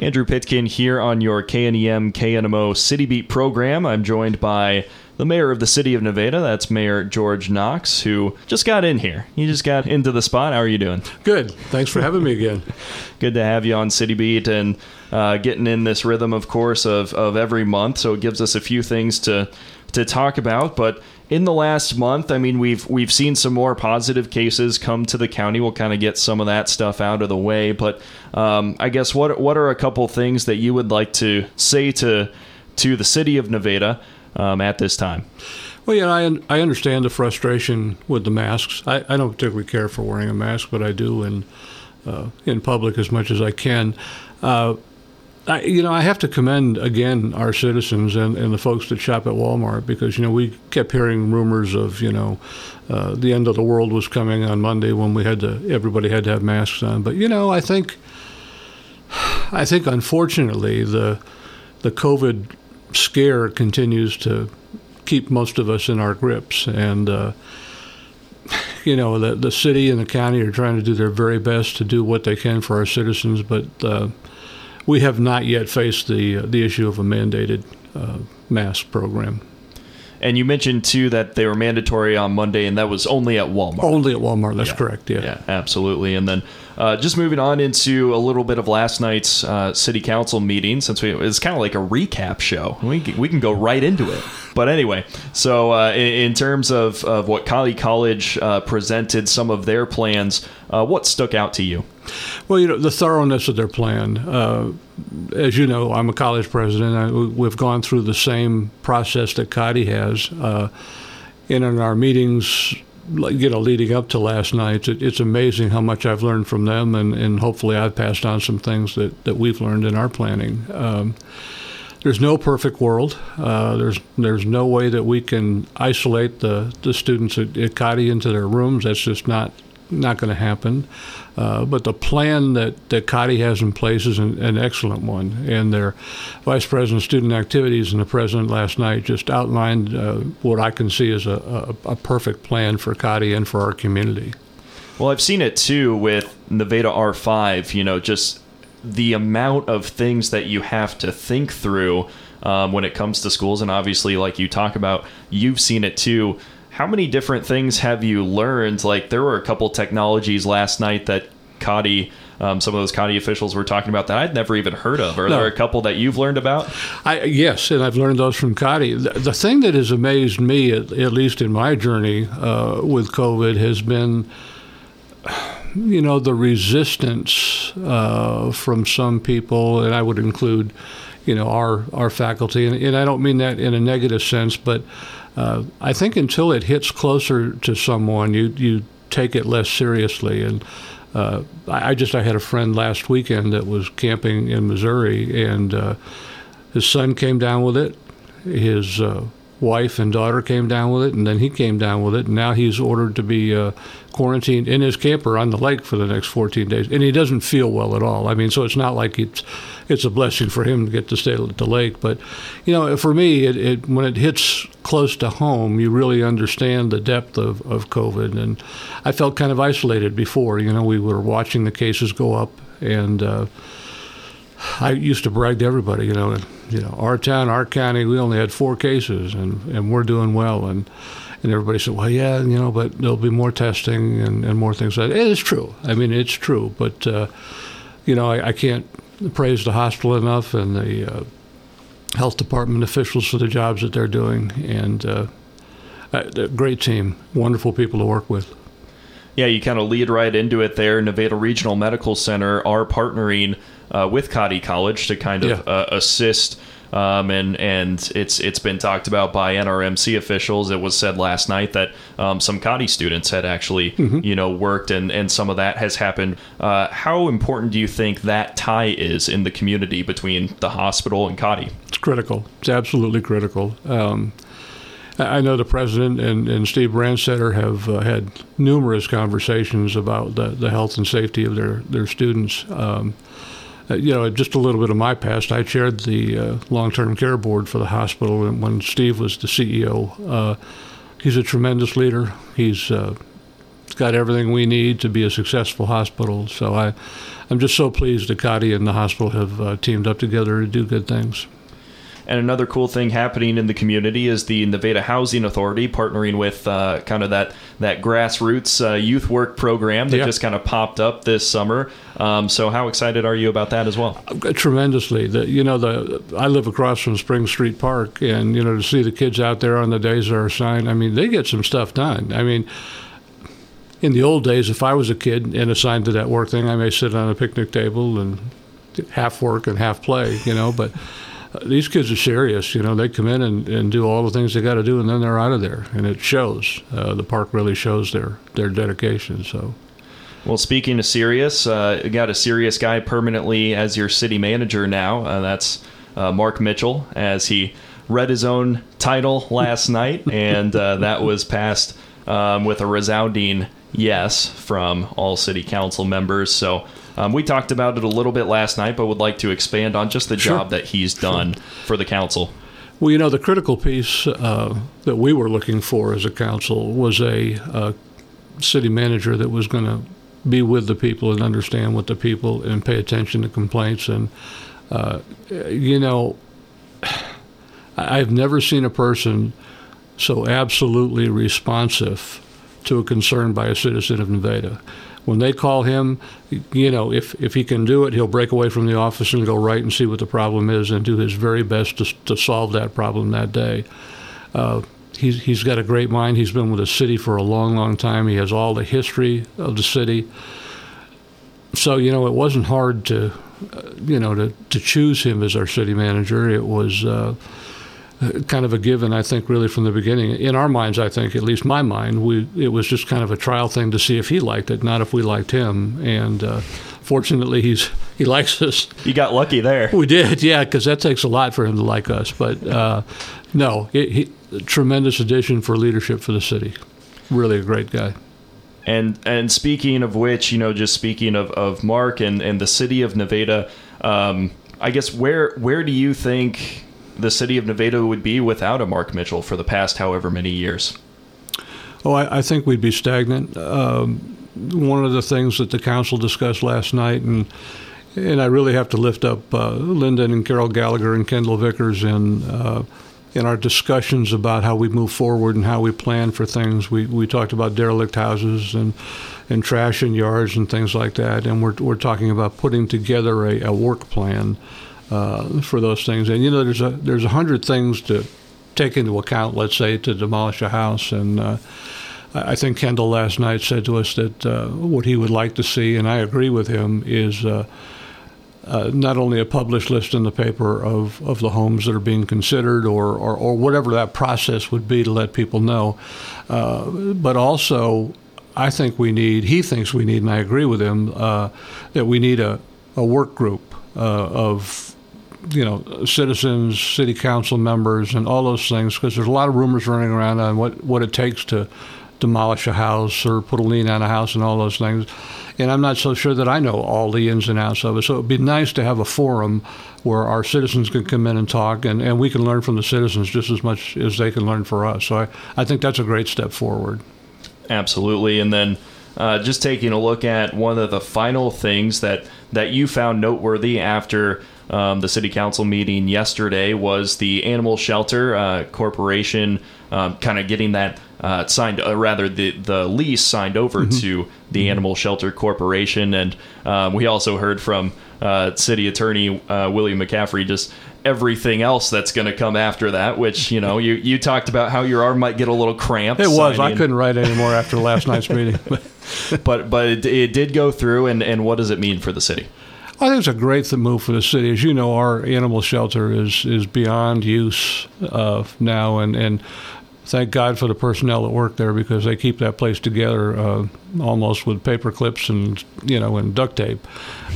Andrew Pitkin here on your KNEM KNMO City Beat program. I'm joined by the mayor of the city of Nevada. That's Mayor George Knox, who just got in here. He just got into the spot. How are you doing? Good. Thanks for having me again. Good to have you on City Beat and uh, getting in this rhythm, of course, of, of every month. So it gives us a few things to to talk about. But in the last month, I mean, we've we've seen some more positive cases come to the county. We'll kind of get some of that stuff out of the way. But um, I guess what what are a couple things that you would like to say to to the city of Nevada? um, at this time. Well, yeah, I, I understand the frustration with the masks. I, I don't particularly care for wearing a mask, but I do in uh, in public as much as I can. Uh, I, you know, I have to commend again our citizens and, and the folks that shop at Walmart because you know we kept hearing rumors of you know uh, the end of the world was coming on Monday when we had to everybody had to have masks on. But you know, I think I think unfortunately the the COVID scare continues to keep most of us in our grips. And, uh, you know, the, the city and the county are trying to do their very best to do what they can for our citizens, but uh, we have not yet faced the, uh, the issue of a mandated uh, mask program. And you mentioned too that they were mandatory on Monday, and that was only at Walmart. Only at Walmart. That's yeah. correct. Yeah. Yeah. Absolutely. And then uh, just moving on into a little bit of last night's uh, city council meeting, since we, it's kind of like a recap show. We can, we can go right into it. But anyway, so uh, in, in, terms of, of what Cottey College uh, presented, some of their plans, uh, what stuck out to you? Well, you know, the thoroughness of their plan. Uh, as you know, I'm a college president. I, we've gone through the same process that Cottey has. Uh, and in our meetings, you know, leading up to last night, it, it's amazing how much I've learned from them, and, and hopefully I've passed on some things that, that we've learned in our planning. Um, there's no perfect world. Uh, there's there's no way that we can isolate the, the students at, at into their rooms. That's just not not going to happen. Uh, but the plan that, that Cottey has in place is an, an, excellent one. And their vice president of student activities and the president last night just outlined uh, what I can see as a, a, a perfect plan for Cottey and for our community. Well, I've seen it too with Nevada R5, you know, just the amount of things that you have to think through um, when it comes to schools. And obviously, like you talk about, you've seen it too how many different things have you learned? Like there were a couple technologies last night that Cottey, um, some of those Cottey officials were talking about that I'd never even heard of. Are no. there a couple that you've learned about? I, yes, and I've learned those from Cottey. The, the thing that has amazed me, at, at least in my journey uh, with COVID, has been you know the resistance uh, from some people, and I would include, you know, our our faculty, and, and I don't mean that in a negative sense, but uh, I think until it hits closer to someone, you you take it less seriously. And uh, I, just I had a friend last weekend that was camping in Missouri, and uh, his son came down with it. His uh, wife and daughter came down with it, and then he came down with it, and now he's ordered to be uh, quarantined in his camper on the lake for the next 14 days, and he doesn't feel well at all. I mean, so it's not like it's it's a blessing for him to get to stay at the lake, but you know, for me, it, it when it hits close to home, you really understand the depth of, of COVID, and I felt kind of isolated before. You know, we were watching the cases go up, and uh, I used to brag to everybody, you know you know, our town, our county, we only had four cases, and, and we're doing well. And and everybody said, well, yeah, you know, but there'll be more testing and, and more things like that. It is true. I mean, it's true. But, uh, you know, I, I, can't praise the hospital enough and the uh, health department officials for the jobs that they're doing. And uh, a great team, wonderful people to work with. Yeah, you kind of lead right into it there. Nevada Regional Medical Center are partnering uh, with Cottey College to kind of yeah. uh, assist. Um, and and it's it's been talked about by NRMC officials. It was said last night that um, some Cottey students had actually mm-hmm. you know worked, and and some of that has happened. Uh, how important do you think that tie is in the community between the hospital and Cottey? It's critical. It's absolutely critical. Um, I know the president and, and Steve Brandstetter have uh, had numerous conversations about the, the health and safety of their, their students. Um, uh, you know, just a little bit of my past. I chaired the uh, long-term care board for the hospital and when Steve was the CEO. Uh, he's a tremendous leader. He's uh, got everything we need to be a successful hospital. So I, I'm just so pleased that Cottey and the hospital have uh, teamed up together to do good things. And another cool thing happening in the community is the Nevada Housing Authority partnering with uh, kind of that that grassroots uh, youth work program that yeah. just kind of popped up this summer. Um, so, how excited are you about that as well? Tremendously. The, you know, the I live across from Spring Street Park, and you know, to see the kids out there on the days that are assigned, I mean, they get some stuff done. I mean in the old days, if I was a kid and assigned to that work thing, I may sit on a picnic table and half work and half play, you know. But these kids are serious, you know. They come in and, and do all the things they got to do, and then they're out of there, and it shows. Uh, the park really shows their their dedication. So. Well, speaking of serious, uh, got a serious guy permanently as your city manager now. Uh, that's uh, Mark Mitchell, as he read his own title last night, and uh, that was passed um, with a resounding yes from all city council members. So um, we talked about it a little bit last night, but would like to expand on just the sure. job that he's done sure. for the council. Well, you know, the critical piece uh, that we were looking for as a council was a, a city manager that was going to be with the people and understand what the people and pay attention to complaints. And, uh, you know, I've never seen a person so absolutely responsive to a concern by a citizen of Nevada. When they call him, you know, if, if he can do it, he'll break away from the office and go right and see what the problem is and do his very best to, to solve that problem that day. Uh, he's, he's got a great mind. He's been with the city for a long, long time. He has all the history of the city. So, you know, it wasn't hard to, uh, you know, to, to choose him as our city manager. It was. Uh, kind of a given, I think, really from the beginning. In our minds, I think, at least my mind, we it was just kind of a trial thing to see if he liked it, not if we liked him. And uh, fortunately, he's he likes us. You got lucky there. We did, yeah, because that takes a lot for him to like us. But uh, no, it, he, tremendous addition for leadership for the city. Really a great guy. And and speaking of which, you know, just speaking of, of Mark and, and the city of Nevada, um, I guess where where do you think the city of Nevada would be without a Mark Mitchell for the past however many years? Oh, I, I think we'd be stagnant. Um, one of the things that the council discussed last night, and and I really have to lift up uh, Lyndon and Carol Gallagher and Kendall Vickers in uh, in our discussions about how we move forward and how we plan for things. We we talked about derelict houses and and trash in yards and things like that, and we're we're talking about putting together a, a work plan uh, for those things. And you know, there's a there's a hundred things to take into account. Let's say to demolish a house, and uh, I think Kendall last night said to us that uh, what he would like to see, and I agree with him, is. Uh, uh, not only a published list in the paper of, of the homes that are being considered or, or, or whatever that process would be to let people know, uh, but also I think we need, he thinks we need, and I agree with him, uh, that we need a, a work group uh, of you know, citizens, city council members, and all those things, because there's a lot of rumors running around on what, what it takes to demolish a house or put a lien on a house and all those things. And I'm not so sure that I know all the ins and outs of it. So it'd be nice to have a forum where our citizens can come in and talk, and, and we can learn from the citizens just as much as they can learn for us. So I, I think that's a great step forward. Absolutely. And then uh, just taking a look at one of the final things that, that you found noteworthy after um, the city council meeting yesterday was the animal shelter uh, corporation um, kind of getting that uh, signed, uh, rather the the lease signed over mm-hmm. to the mm-hmm. animal shelter corporation, and um, we also heard from uh, city attorney uh, William McCaffrey just everything else that's going to come after that. Which you know, you you talked about how your arm might get a little cramped. It was. I couldn't write anymore after last night's meeting. but but it, it, did go through, and and what does it mean for the city? I think it's a great move for the city. As you know, our animal shelter is is beyond use uh, now, and and thank God for the personnel that work there because they keep that place together uh, almost with paper clips and you know and duct tape.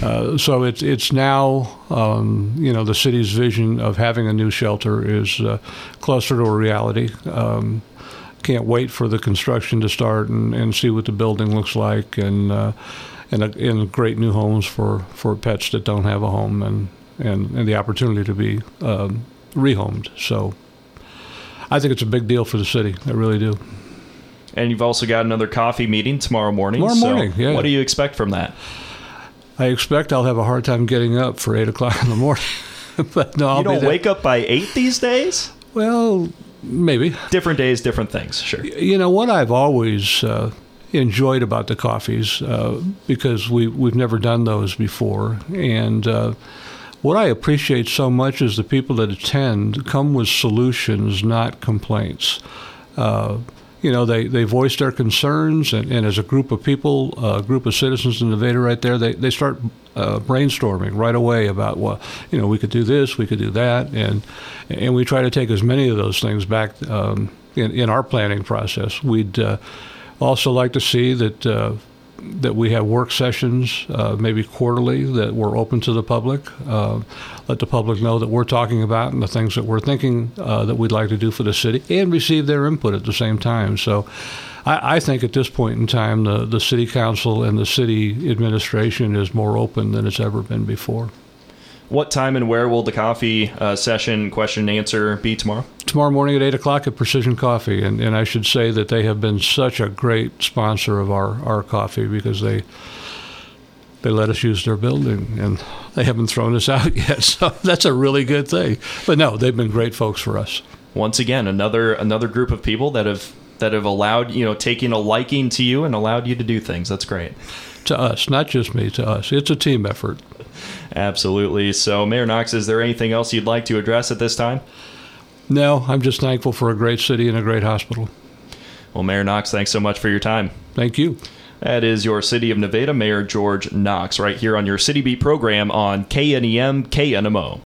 Uh, so it's it's now um, you know the city's vision of having a new shelter is uh, closer to a reality. Um, can't wait for the construction to start and, and see what the building looks like and uh, and, a, and great new homes for, for pets that don't have a home and, and, and the opportunity to be um, rehomed. So I think it's a big deal for the city. I really do. And you've also got another coffee meeting tomorrow morning. Tomorrow so morning, yeah. What do you expect from that? I expect I'll have a hard time getting up for eight o'clock in the morning. but no, I'll you don't wake up by eight these days. Well, maybe. Different days, different things. Sure. You know what I've always uh, enjoyed about the coffees uh, because we we've never done those before, and uh, what I appreciate so much is the people that attend come with solutions, not complaints. Uh, you know, they, they voice their concerns, and, and as a group of people, a group of citizens in Nevada right there, they, they start uh, brainstorming right away about, well, you know, we could do this, we could do that, and and we try to take as many of those things back um, in, in our planning process. We'd uh, also like to see that uh, that we have work sessions, uh, maybe quarterly, that we're open to the public. Uh, let the public know that we're talking about and the things that we're thinking uh, that we'd like to do for the city, and receive their input at the same time. So, I, I think at this point in time, the the city council and the city administration is more open than it's ever been before. What time and where will the coffee uh, session question and answer be tomorrow? Tomorrow morning at 8 o'clock at Precision Coffee. And, and I should say that they have been such a great sponsor of our, our coffee because they they let us use their building and they haven't thrown us out yet. So that's a really good thing. But no, they've been great folks for us. Once again, another another group of people that have that have allowed you know taking a liking to you and allowed you to do things. That's great. To us, not just me, to us. It's a team effort. Absolutely. So, Mayor Knox, is there anything else you'd like to address at this time? No, I'm just thankful for a great city and a great hospital. Well, Mayor Knox, thanks so much for your time. Thank you. That is your City of Nevada Mayor George Knox right here on your City Beat program on KNEM KNMO.